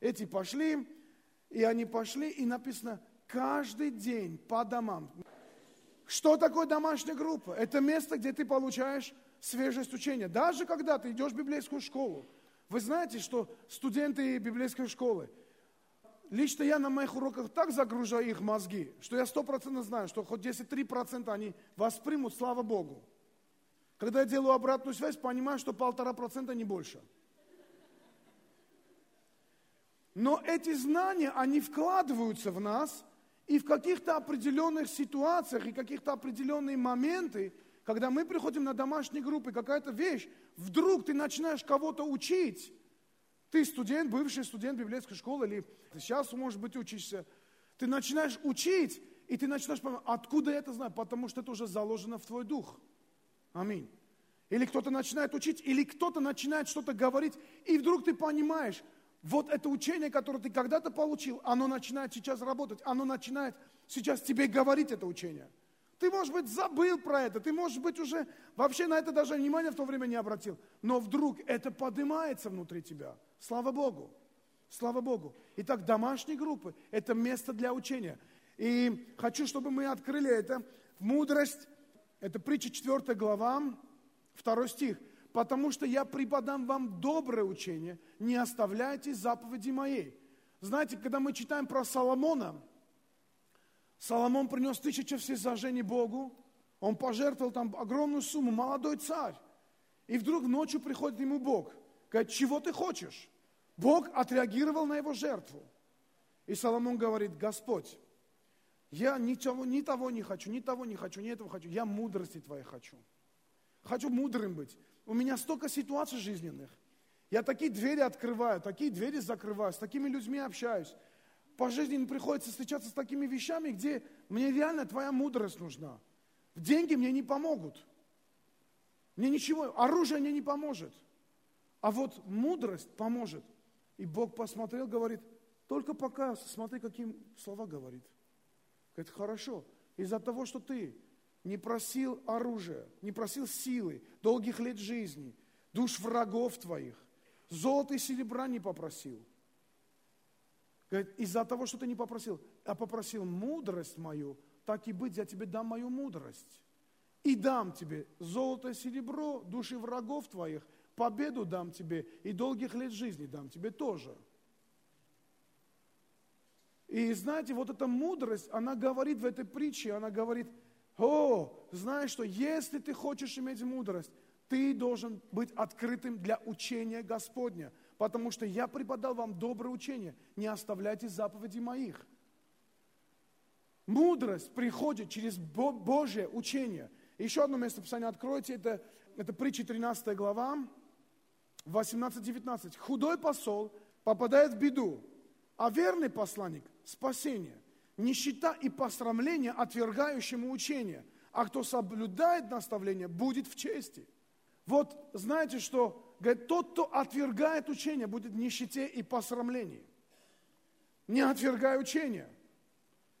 Эти пошли, и они пошли, и написано, каждый день по домам. Что такое домашняя группа? Это место, где ты получаешь свежесть учения. Даже когда ты идешь в библейскую школу. Вы знаете, что студенты библейской школы, лично я на моих уроках так загружаю их мозги, что я стопроцентно знаю, что хоть 10-3% они воспримут, слава Богу. Когда я делаю обратную связь, понимаю, что полтора процента не больше. Но эти знания, они вкладываются в нас, и в каких-то определенных ситуациях и каких-то определенные моменты, когда мы приходим на домашние группы, какая-то вещь, вдруг ты начинаешь кого-то учить. Ты студент, бывший студент библейской школы, или ты сейчас, может быть, учишься. Ты начинаешь учить, и ты начинаешь понимать, откуда я это знаю, потому что это уже заложено в твой дух. Аминь. Или кто-то начинает учить, или кто-то начинает что-то говорить, и вдруг ты понимаешь, вот это учение, которое ты когда-то получил, оно начинает сейчас работать, оно начинает сейчас тебе говорить это учение. Ты, может быть, забыл про это, ты, может быть, уже вообще на это даже внимания в то время не обратил. Но вдруг это поднимается внутри тебя. Слава Богу. Слава Богу. Итак, домашние группы – это место для учения. И хочу, чтобы мы открыли это мудрость. Это притча 4 глава, 2 стих потому что я преподам вам доброе учение, не оставляйте заповеди моей. Знаете, когда мы читаем про Соломона, Соломон принес тысячи всесожжений Богу, он пожертвовал там огромную сумму, молодой царь. И вдруг ночью приходит ему Бог, говорит, чего ты хочешь? Бог отреагировал на его жертву. И Соломон говорит, Господь, я ни того, ни того не хочу, ни того не хочу, ни этого хочу, я мудрости Твоей хочу. Хочу мудрым быть. У меня столько ситуаций жизненных. Я такие двери открываю, такие двери закрываю, с такими людьми общаюсь. По жизни приходится встречаться с такими вещами, где мне реально твоя мудрость нужна. Деньги мне не помогут. Мне ничего, оружие мне не поможет. А вот мудрость поможет. И Бог посмотрел, говорит, только пока смотри, какие слова говорит. Говорит, хорошо, из-за того, что ты не просил оружия, не просил силы, долгих лет жизни, душ врагов твоих, золота и серебра не попросил. Говорит, из-за того, что ты не попросил, а попросил мудрость мою, так и быть, я тебе дам мою мудрость. И дам тебе золото серебро, души врагов твоих, победу дам тебе, и долгих лет жизни дам тебе тоже. И знаете, вот эта мудрость, она говорит в этой притче, она говорит – о, знаешь что, если ты хочешь иметь мудрость, ты должен быть открытым для учения Господня, потому что я преподал вам доброе учение, не оставляйте заповеди моих. Мудрость приходит через Божье учение. Еще одно место Писания откройте, это, это притча 13 глава, 18-19. Худой посол попадает в беду, а верный посланник – спасение нищета и посрамление отвергающему учение, а кто соблюдает наставление, будет в чести. Вот знаете, что говорит, тот, кто отвергает учение, будет в нищете и посрамлении. Не отвергай учение.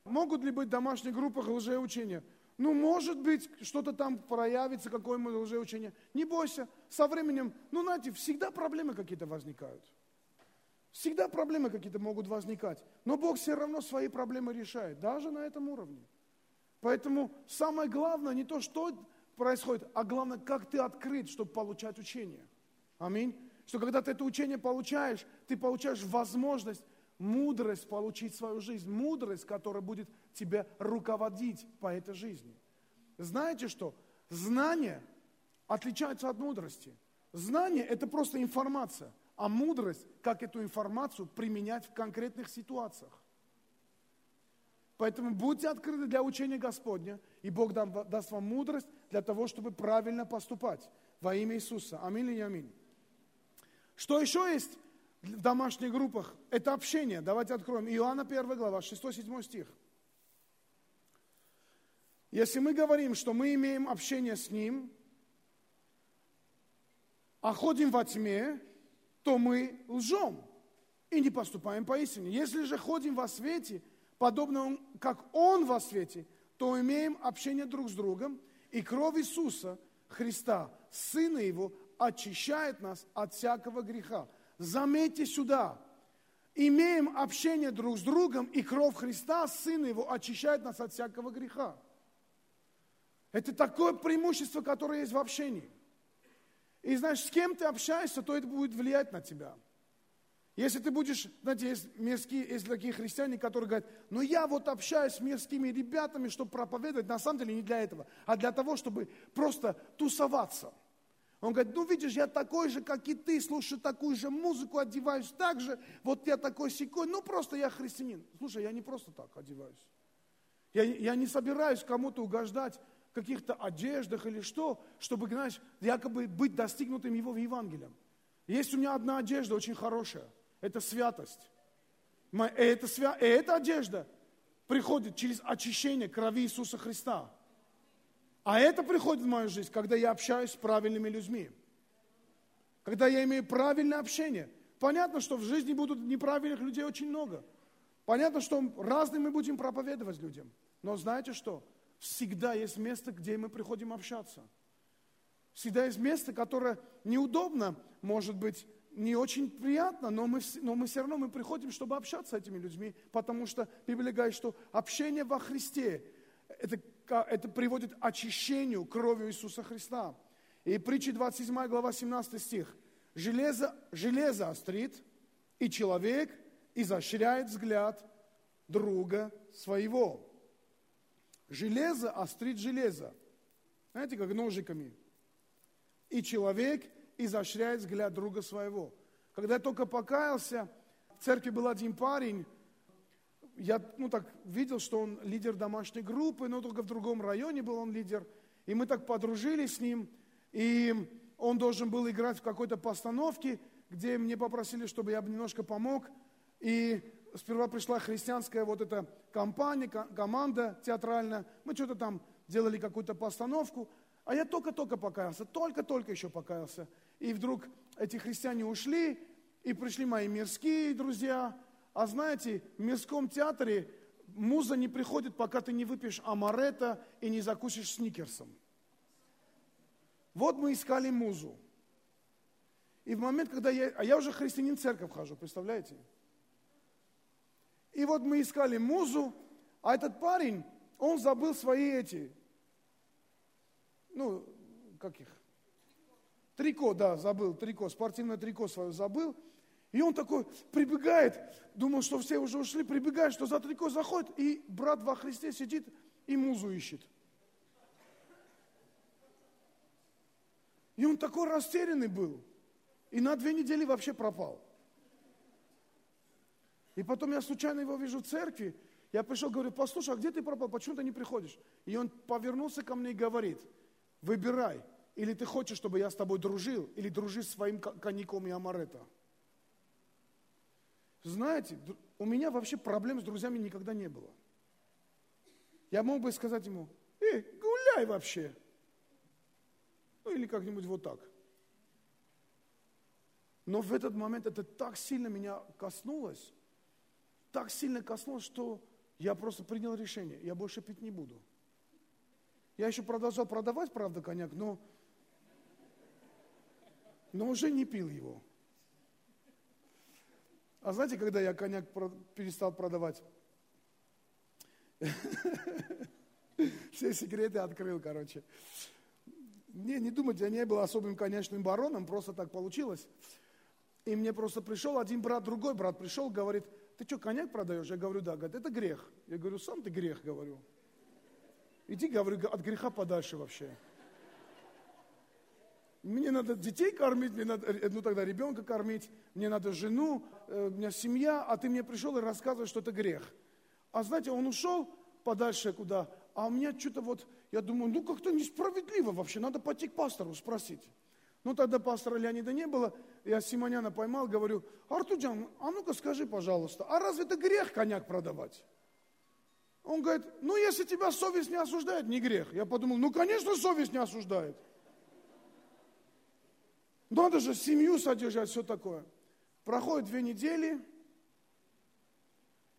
Могут ли быть в домашних группах лжеучения? Ну, может быть, что-то там проявится, какое-нибудь лжеучение. Не бойся, со временем, ну, знаете, всегда проблемы какие-то возникают. Всегда проблемы какие-то могут возникать. Но Бог все равно свои проблемы решает, даже на этом уровне. Поэтому самое главное не то, что происходит, а главное, как ты открыт, чтобы получать учение. Аминь. Что когда ты это учение получаешь, ты получаешь возможность, мудрость получить свою жизнь. Мудрость, которая будет тебя руководить по этой жизни. Знаете что? Знание отличается от мудрости. Знание – это просто информация а мудрость, как эту информацию применять в конкретных ситуациях. Поэтому будьте открыты для учения Господня, и Бог даст вам мудрость для того, чтобы правильно поступать во имя Иисуса. Аминь или не аминь. Что еще есть в домашних группах? Это общение. Давайте откроем. Иоанна 1 глава, 6-7 стих. Если мы говорим, что мы имеем общение с Ним, а ходим во тьме, то мы лжем и не поступаем по истине. Если же ходим во свете, подобно как Он во свете, то имеем общение друг с другом, и кровь Иисуса Христа, Сына Его, очищает нас от всякого греха. Заметьте сюда, имеем общение друг с другом, и кровь Христа, Сына Его, очищает нас от всякого греха. Это такое преимущество, которое есть в общении. И знаешь, с кем ты общаешься, то это будет влиять на тебя. Если ты будешь, знаете, есть, мирские, есть такие христиане, которые говорят, ну я вот общаюсь с мирскими ребятами, чтобы проповедовать, на самом деле не для этого, а для того, чтобы просто тусоваться. Он говорит, ну видишь, я такой же, как и ты, слушаю такую же музыку, одеваюсь так же, вот я такой секой, ну просто я христианин. Слушай, я не просто так одеваюсь. Я, я не собираюсь кому-то угождать каких-то одеждах или что, чтобы, знаешь, якобы быть достигнутым его в Евангелием. Есть у меня одна одежда очень хорошая – это святость. Это, свя... эта одежда приходит через очищение крови Иисуса Христа. А это приходит в мою жизнь, когда я общаюсь с правильными людьми. Когда я имею правильное общение. Понятно, что в жизни будут неправильных людей очень много. Понятно, что разные мы будем проповедовать людям. Но знаете что? Всегда есть место, где мы приходим общаться. Всегда есть место, которое неудобно, может быть, не очень приятно, но мы, но мы все равно мы приходим, чтобы общаться с этими людьми, потому что Библия говорит, что общение во Христе, это, это приводит очищению кровью Иисуса Христа. И притчи 27 глава 17 стих. Железо, железо острит, и человек изощряет взгляд друга своего. Железо острит железо. Знаете, как ножиками. И человек изощряет взгляд друга своего. Когда я только покаялся, в церкви был один парень, я ну, так, видел, что он лидер домашней группы, но только в другом районе был он лидер. И мы так подружились с ним, и он должен был играть в какой-то постановке, где мне попросили, чтобы я немножко помог. И сперва пришла христианская вот эта компания, команда театральная. Мы что-то там делали какую-то постановку. А я только-только покаялся, только-только еще покаялся. И вдруг эти христиане ушли, и пришли мои мирские друзья. А знаете, в мирском театре муза не приходит, пока ты не выпьешь амарета и не закусишь сникерсом. Вот мы искали музу. И в момент, когда я... А я уже христианин церковь хожу, представляете? И вот мы искали музу, а этот парень, он забыл свои эти ну, как их? Трико, да, забыл, трико, спортивное трико свое забыл. И он такой прибегает, думал, что все уже ушли, прибегает, что за трико заходит, и брат во Христе сидит и музу ищет. И он такой растерянный был. И на две недели вообще пропал. И потом я случайно его вижу в церкви. Я пришел, говорю, послушай, а где ты пропал? Почему ты не приходишь? И он повернулся ко мне и говорит – Выбирай. Или ты хочешь, чтобы я с тобой дружил, или дружи с своим коньяком и амаретто. Знаете, у меня вообще проблем с друзьями никогда не было. Я мог бы сказать ему, эй, гуляй вообще. Ну или как-нибудь вот так. Но в этот момент это так сильно меня коснулось, так сильно коснулось, что я просто принял решение, я больше пить не буду. Я еще продолжал продавать, правда, коньяк, но, но уже не пил его. А знаете, когда я коньяк перестал продавать? *laughs* Все секреты открыл, короче. Не, не думайте, я не был особым конечным бароном, просто так получилось. И мне просто пришел один брат, другой брат пришел, говорит, ты что, коньяк продаешь? Я говорю, да. Говорит, это грех. Я говорю, сам ты грех, говорю. Иди, говорю, от греха подальше вообще. Мне надо детей кормить, мне надо, э, ну тогда ребенка кормить, мне надо жену, э, у меня семья, а ты мне пришел и рассказываешь, что это грех. А знаете, он ушел подальше куда, а у меня что-то вот, я думаю, ну как-то несправедливо вообще, надо пойти к пастору спросить. Ну тогда пастора Леонида не было, я Симоняна поймал, говорю, Артуджан, а ну-ка скажи, пожалуйста, а разве это грех коньяк продавать? Он говорит, ну если тебя совесть не осуждает, не грех. Я подумал, ну конечно совесть не осуждает. Надо же семью содержать, все такое. Проходит две недели,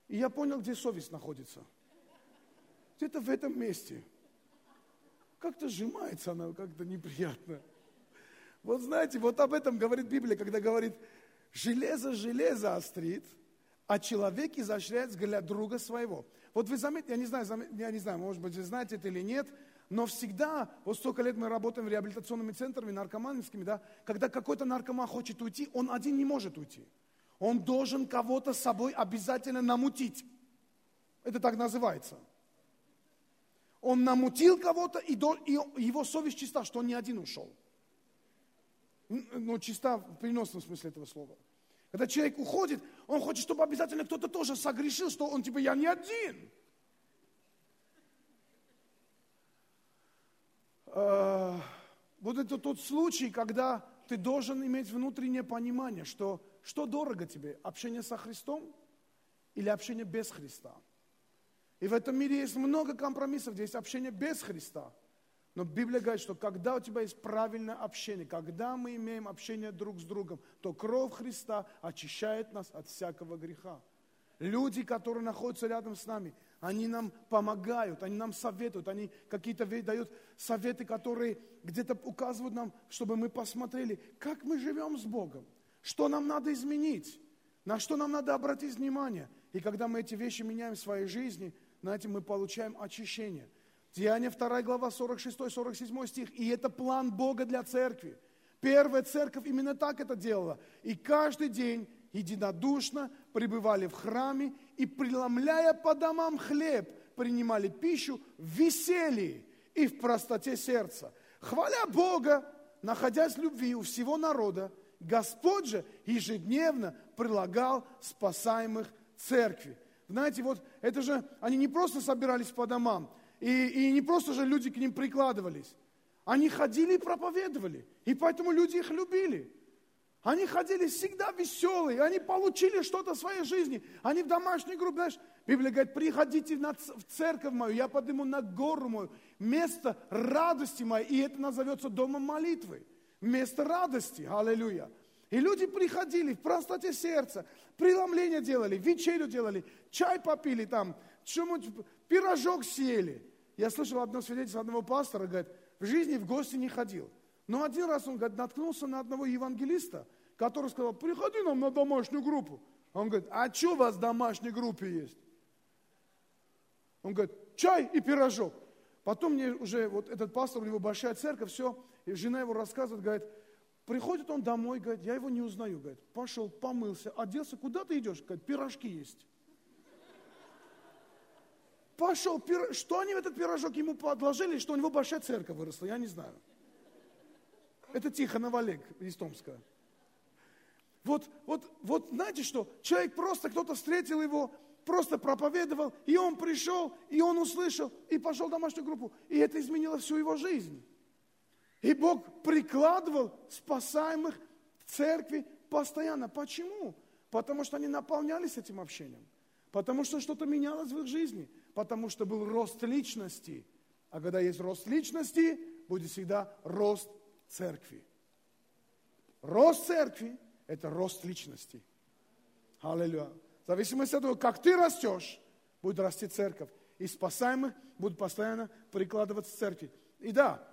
и я понял, где совесть находится. Где-то в этом месте. Как-то сжимается она, как-то неприятно. Вот знаете, вот об этом говорит Библия, когда говорит, железо железо острит, а человек изощряет взгляд друга своего. Вот вы заметите, я не знаю, я не знаю, может быть, вы знаете это или нет, Но всегда, вот столько лет мы работаем в реабилитационными центрами, наркоманскими, да, когда какой-то наркоман хочет уйти, он один не может уйти. Он должен кого-то с собой обязательно намутить. Это так называется. Он намутил кого-то, и его совесть чиста, что он не один ушел. Ну, чиста в переносном смысле этого слова. Когда человек уходит, он хочет, чтобы обязательно кто-то тоже согрешил, что он типа, я не один. А, вот это тот случай, когда ты должен иметь внутреннее понимание, что что дорого тебе, общение со Христом или общение без Христа. И в этом мире есть много компромиссов, где есть общение без Христа. Но Библия говорит, что когда у тебя есть правильное общение, когда мы имеем общение друг с другом, то кровь Христа очищает нас от всякого греха. Люди, которые находятся рядом с нами, они нам помогают, они нам советуют, они какие-то дают советы, которые где-то указывают нам, чтобы мы посмотрели, как мы живем с Богом, что нам надо изменить, на что нам надо обратить внимание. И когда мы эти вещи меняем в своей жизни, на этом мы получаем очищение – Деяние 2 глава 46-47 стих. И это план Бога для церкви. Первая церковь именно так это делала. И каждый день единодушно пребывали в храме и, преломляя по домам хлеб, принимали пищу в веселье и в простоте сердца. Хваля Бога, находясь в любви у всего народа, Господь же ежедневно прилагал спасаемых церкви. Знаете, вот это же, они не просто собирались по домам, и, и не просто же люди к ним прикладывались. Они ходили и проповедовали. И поэтому люди их любили. Они ходили всегда веселые, они получили что-то в своей жизни. Они в домашней группе, знаешь, Библия говорит, приходите в церковь мою, я подниму на гору мою, место радости моей, и это назовется домом молитвы. Место радости, аллилуйя. И люди приходили в простоте сердца, преломление делали, вечерю делали, чай попили там, чему-нибудь, пирожок съели. Я слышал одно свидетельство одного пастора, говорит, в жизни в гости не ходил. Но один раз он, говорит, наткнулся на одного евангелиста, который сказал, приходи нам на домашнюю группу. Он говорит, а что у вас в домашней группе есть? Он говорит, чай и пирожок. Потом мне уже, вот этот пастор, у него большая церковь, все, и жена его рассказывает, говорит, приходит он домой, говорит, я его не узнаю, говорит, пошел, помылся, оделся, куда ты идешь? Говорит, пирожки есть. Пошел, что они в этот пирожок ему подложили, что у него большая церковь выросла, я не знаю. Это Тихонов Олег из Томска. Вот, вот, вот знаете что, человек просто, кто-то встретил его, просто проповедовал, и он пришел, и он услышал, и пошел в домашнюю группу. И это изменило всю его жизнь. И Бог прикладывал спасаемых в церкви постоянно. Почему? Потому что они наполнялись этим общением. Потому что что-то менялось в их жизни потому что был рост личности. А когда есть рост личности, будет всегда рост церкви. Рост церкви – это рост личности. Аллилуйя. В зависимости от того, как ты растешь, будет расти церковь. И спасаемых будут постоянно прикладываться к церкви. И да,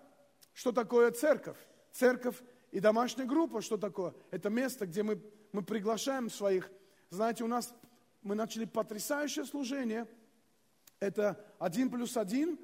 что такое церковь? Церковь и домашняя группа, что такое? Это место, где мы, мы приглашаем своих. Знаете, у нас мы начали потрясающее служение – это один плюс один.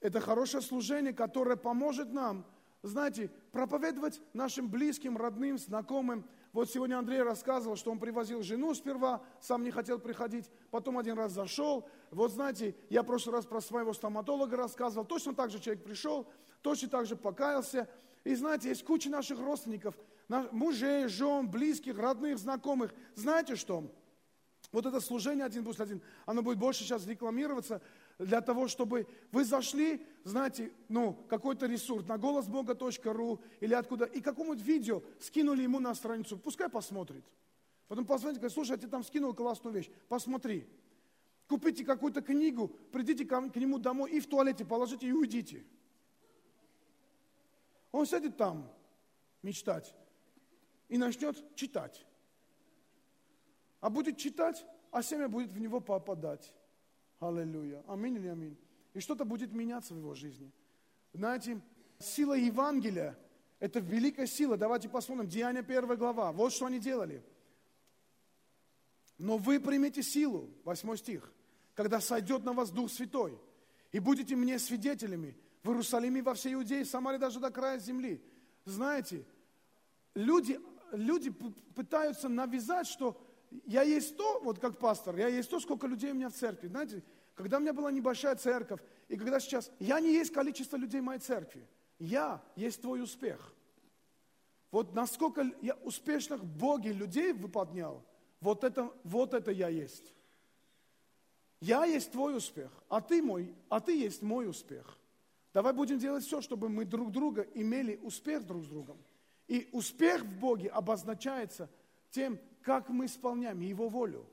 Это хорошее служение, которое поможет нам, знаете, проповедовать нашим близким, родным, знакомым. Вот сегодня Андрей рассказывал, что он привозил жену сперва, сам не хотел приходить, потом один раз зашел. Вот знаете, я в прошлый раз про своего стоматолога рассказывал, точно так же человек пришел, точно так же покаялся. И знаете, есть куча наших родственников, мужей, жен, близких, родных, знакомых. Знаете что? Вот это служение один плюс один, оно будет больше сейчас рекламироваться для того, чтобы вы зашли, знаете, ну, какой-то ресурс на голосбога.ру или откуда, и какому-нибудь видео скинули ему на страницу, пускай посмотрит. Потом позвоните, говорит, слушай, я тебе там скинул классную вещь, посмотри. Купите какую-то книгу, придите к нему домой и в туалете положите и уйдите. Он сядет там мечтать и начнет читать а будет читать, а семя будет в него попадать. Аллилуйя. Аминь или аминь. И что-то будет меняться в его жизни. Знаете, сила Евангелия – это великая сила. Давайте посмотрим. Деяния 1 глава. Вот что они делали. Но вы примете силу, 8 стих, когда сойдет на вас Дух Святой, и будете мне свидетелями в Иерусалиме, во всей Иудее, в Самаре, даже до края земли. Знаете, люди, люди пытаются навязать, что я есть то, вот как пастор, я есть то, сколько людей у меня в церкви. Знаете, когда у меня была небольшая церковь, и когда сейчас, я не есть количество людей в моей церкви. Я есть твой успех. Вот насколько я успешных в Боге людей выполнял, вот это, вот это я есть. Я есть твой успех, а ты мой, а ты есть мой успех. Давай будем делать все, чтобы мы друг друга имели успех друг с другом. И успех в Боге обозначается тем, как мы исполняем Его волю.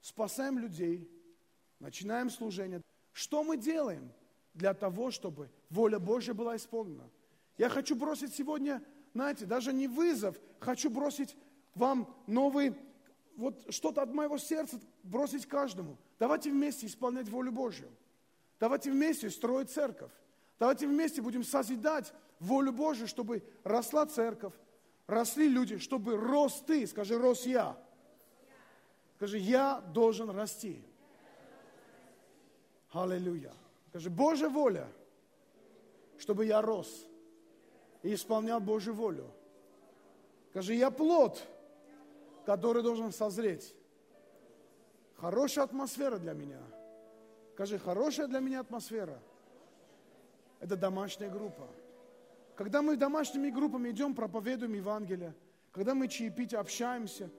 Спасаем людей, начинаем служение. Что мы делаем для того, чтобы воля Божья была исполнена? Я хочу бросить сегодня, знаете, даже не вызов, хочу бросить вам новый, вот что-то от моего сердца бросить каждому. Давайте вместе исполнять волю Божью. Давайте вместе строить церковь. Давайте вместе будем созидать волю Божью, чтобы росла церковь, росли люди, чтобы рос ты, скажи, рос я. Скажи, я должен расти. Аллилуйя. Скажи, Божья воля, чтобы я рос и исполнял Божью волю. Скажи, я плод, который должен созреть. Хорошая атмосфера для меня. Скажи, хорошая для меня атмосфера. Это домашняя группа. Когда мы домашними группами идем, проповедуем Евангелие, когда мы чаепить, общаемся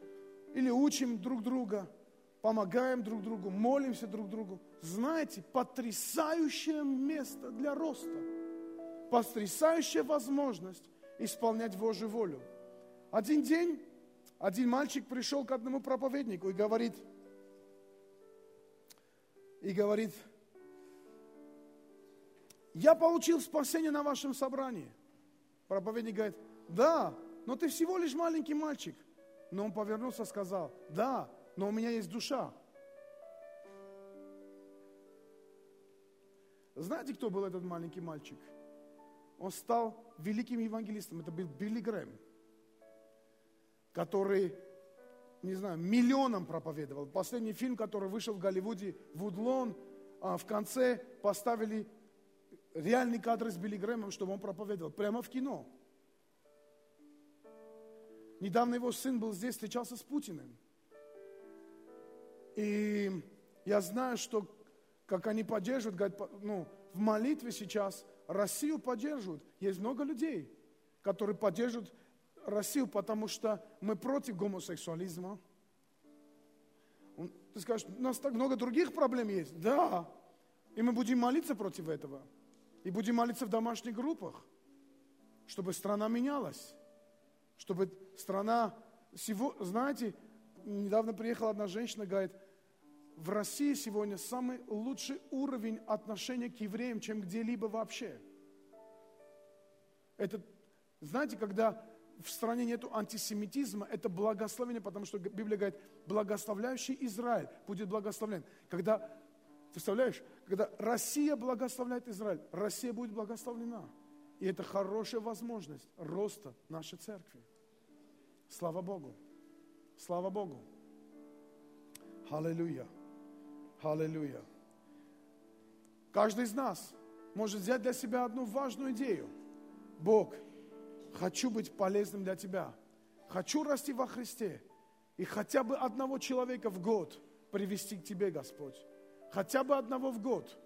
или учим друг друга, помогаем друг другу, молимся друг другу, знаете, потрясающее место для роста, потрясающая возможность исполнять Божью волю. Один день один мальчик пришел к одному проповеднику и говорит, и говорит, я получил спасение на вашем собрании. Проповедник говорит, да, но ты всего лишь маленький мальчик. Но он повернулся и сказал, да, но у меня есть душа. Знаете, кто был этот маленький мальчик? Он стал великим евангелистом. Это был Билли Грэм, который, не знаю, миллионам проповедовал. Последний фильм, который вышел в Голливуде, Вудлон, а в конце поставили реальный кадр с Билли Грэмом, чтобы он проповедовал, прямо в кино. Недавно его сын был здесь, встречался с Путиным. И я знаю, что как они поддерживают, говорят, ну, в молитве сейчас Россию поддерживают. Есть много людей, которые поддерживают Россию, потому что мы против гомосексуализма. Ты скажешь, у нас так много других проблем есть. Да, и мы будем молиться против этого. И будем молиться в домашних группах, чтобы страна менялась. Чтобы страна... Знаете, недавно приехала одна женщина, говорит, в России сегодня самый лучший уровень отношения к евреям, чем где-либо вообще. Это, знаете, когда в стране нет антисемитизма, это благословение, потому что Библия говорит, благословляющий Израиль будет благословлен. Когда Представляешь, когда Россия благословляет Израиль, Россия будет благословлена. И это хорошая возможность роста нашей церкви. Слава Богу. Слава Богу. Аллилуйя. Аллилуйя. Каждый из нас может взять для себя одну важную идею. Бог, хочу быть полезным для Тебя. Хочу расти во Христе. И хотя бы одного человека в год привести к Тебе, Господь. Хотя бы одного в год.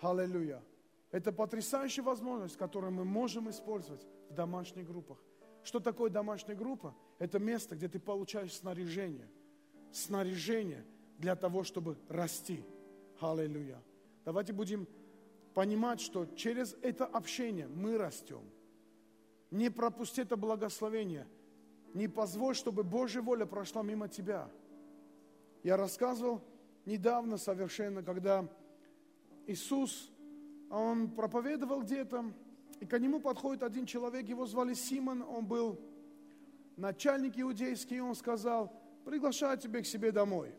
Аллилуйя. Это потрясающая возможность, которую мы можем использовать в домашних группах. Что такое домашняя группа? Это место, где ты получаешь снаряжение. Снаряжение для того, чтобы расти. Аллилуйя. Давайте будем понимать, что через это общение мы растем. Не пропусти это благословение. Не позволь, чтобы Божья воля прошла мимо тебя. Я рассказывал недавно совершенно, когда Иисус, он проповедовал где-то, и к нему подходит один человек, его звали Симон, он был начальник иудейский, и он сказал, приглашаю тебя к себе домой.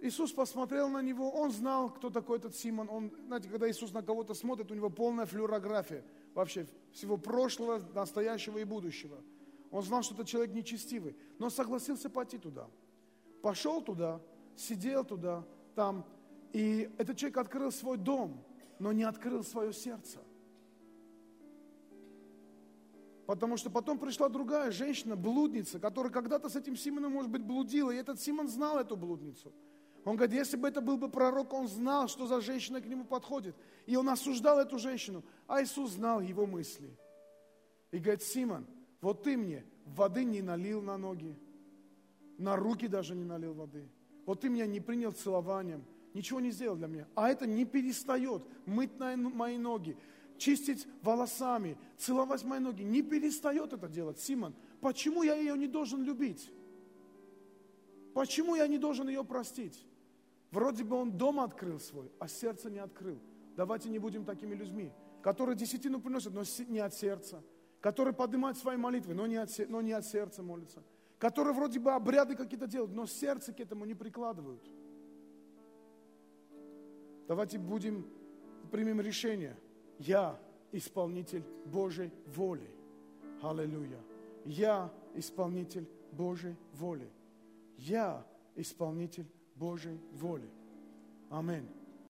Иисус посмотрел на него, он знал, кто такой этот Симон. Он, знаете, когда Иисус на кого-то смотрит, у него полная флюорография вообще всего прошлого, настоящего и будущего. Он знал, что это человек нечестивый, но согласился пойти туда. Пошел туда, сидел туда, там, и этот человек открыл свой дом. но не открыл свое сердце. Потому что потом пришла другая женщина, блудница, которая когда-то с этим Симоном, может быть, блудила. И этот Симон знал эту блудницу. Он говорит, если бы это был бы пророк, он знал, что за женщина к нему подходит. И он осуждал эту женщину. А Иисус знал его мысли. И говорит, Симон, вот ты мне воды не налил на ноги, на руки даже не налил воды. Вот ты меня не принял целованием, ничего не сделал для меня. А это не перестает мыть мои ноги, чистить волосами, целовать мои ноги. Не перестает это делать. Симон, почему я ее не должен любить? Почему я не должен ее простить? Вроде бы он дом открыл свой, а сердце не открыл. Давайте не будем такими людьми, которые десятину приносят, но не от сердца, которые поднимают свои молитвы, но не от, но не от сердца молятся, которые вроде бы обряды какие-то делают, но сердце к этому не прикладывают. Давайте будем, примем решение. Я исполнитель Божьей воли. Аллилуйя. Я исполнитель Божьей воли. Я исполнитель Божьей воли. Аминь.